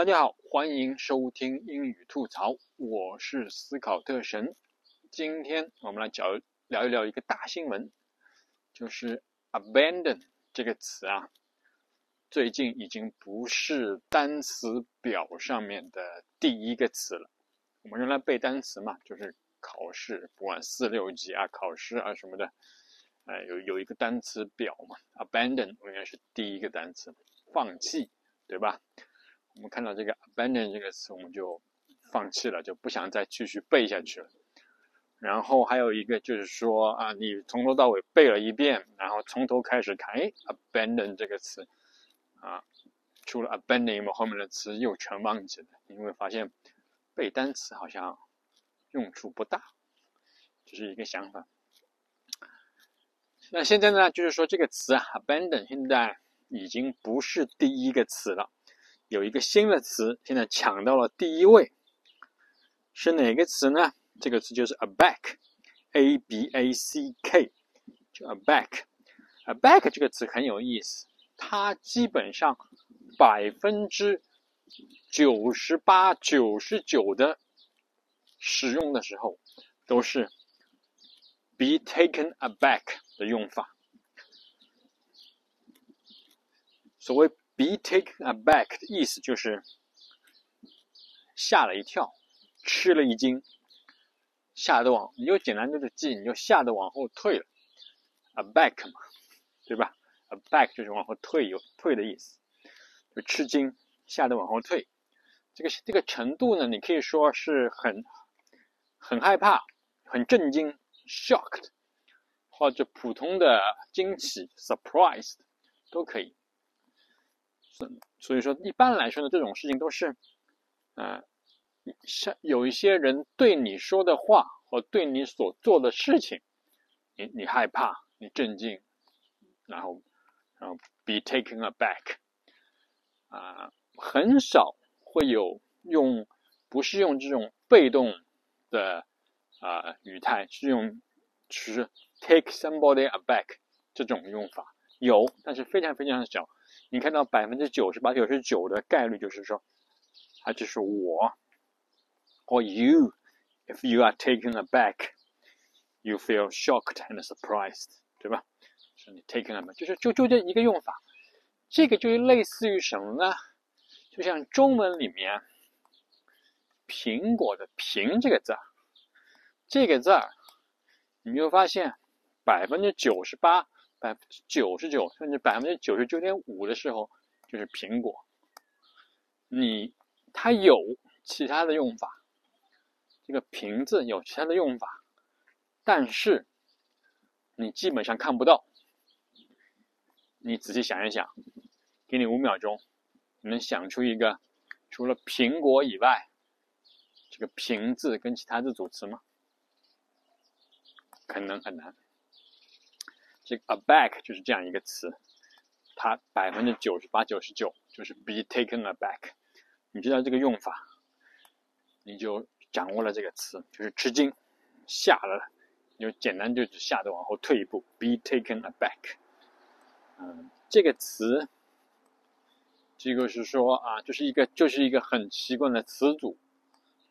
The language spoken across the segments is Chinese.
大家好，欢迎收听英语吐槽，我是思考特神。今天我们来聊聊一聊一个大新闻，就是 abandon 这个词啊，最近已经不是单词表上面的第一个词了。我们用来背单词嘛，就是考试，不管四六级啊、考试啊什么的，哎，有有一个单词表嘛，abandon 应该是第一个单词，放弃，对吧？我们看到这个 abandon 这个词，我们就放弃了，就不想再继续背下去了。然后还有一个就是说啊，你从头到尾背了一遍，然后从头开始看，哎，abandon 这个词啊，除了 abandon 后面的词又全忘记了。你会发现背单词好像用处不大，这是一个想法。那现在呢，就是说这个词啊，abandon 现在已经不是第一个词了。有一个新的词，现在抢到了第一位，是哪个词呢？这个词就是 aback，a b a c k，就 aback。aback 这个词很有意思，它基本上百分之九十八、九十九的使用的时候都是 be taken aback 的用法。所谓 Be taken aback 的意思就是吓了一跳，吃了一惊，吓得往你就简单就是记，你就吓得往后退了，aback 嘛，对吧？aback 就是往后退，有退的意思，就吃惊，吓得往后退。这个这个程度呢，你可以说是很很害怕，很震惊，shocked，或者普通的惊奇，surprised，都可以。所以说，一般来说呢，这种事情都是，呃，像有一些人对你说的话或对你所做的事情，你你害怕，你震惊，然后，然后 be taken aback，啊，很少会有用，不是用这种被动的啊语态，是用是 take somebody aback 这种用法，有，但是非常非常小。你看到百分之九十八、九十九的概率就是说，它，就是我，or you。If you are taken aback, you feel shocked and surprised，对吧？是你 taken aback，就是就就这一个用法。这个就是类似于什么呢？就像中文里面“苹果”的“苹”这个字儿，这个字儿，你就发现百分之九十八。百分之九十九甚至百分之九十九点五的时候，就是苹果。你它有其他的用法，这个“瓶子有其他的用法，但是你基本上看不到。你仔细想一想，给你五秒钟，你能想出一个除了苹果以外，这个“瓶子跟其他字组词吗？可能很难。这个 aback 就是这样一个词，它百分之九十八、九十九就是 be taken aback。你知道这个用法，你就掌握了这个词，就是吃惊、吓了，你就简单就吓得往后退一步，be taken aback。嗯，这个词，这个是说啊，就是一个就是一个很奇怪的词组，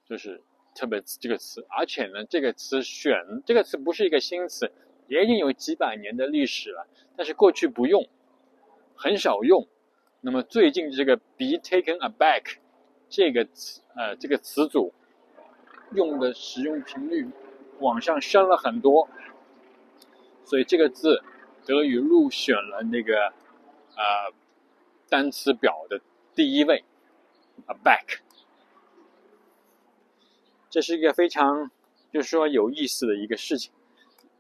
就是特别这个词，而且呢，这个词选这个词不是一个新词。也已经有几百年的历史了，但是过去不用，很少用。那么最近这个 “be taken aback” 这个词，呃，这个词组用的使用频率往上升了很多，所以这个字得以入选了那个呃单词表的第一位，“aback”。这是一个非常，就是说有意思的一个事情。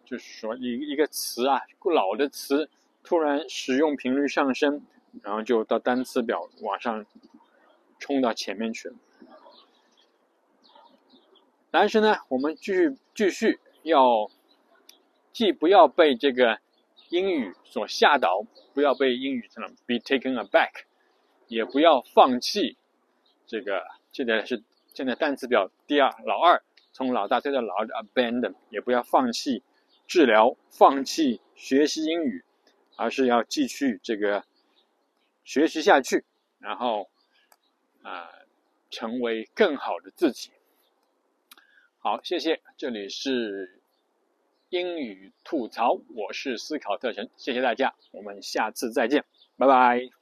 就是说，一一个词啊，老的词突然使用频率上升，然后就到单词表往上冲到前面去了。但是呢，我们继续继续要，既不要被这个英语所吓倒，不要被英语这种 be taken aback，也不要放弃这个。现在是现在单词表第二老二，从老大推到老二的 abandon，也不要放弃。治疗，放弃学习英语，而是要继续这个学习下去，然后啊，成为更好的自己。好，谢谢，这里是英语吐槽，我是思考特神，谢谢大家，我们下次再见，拜拜。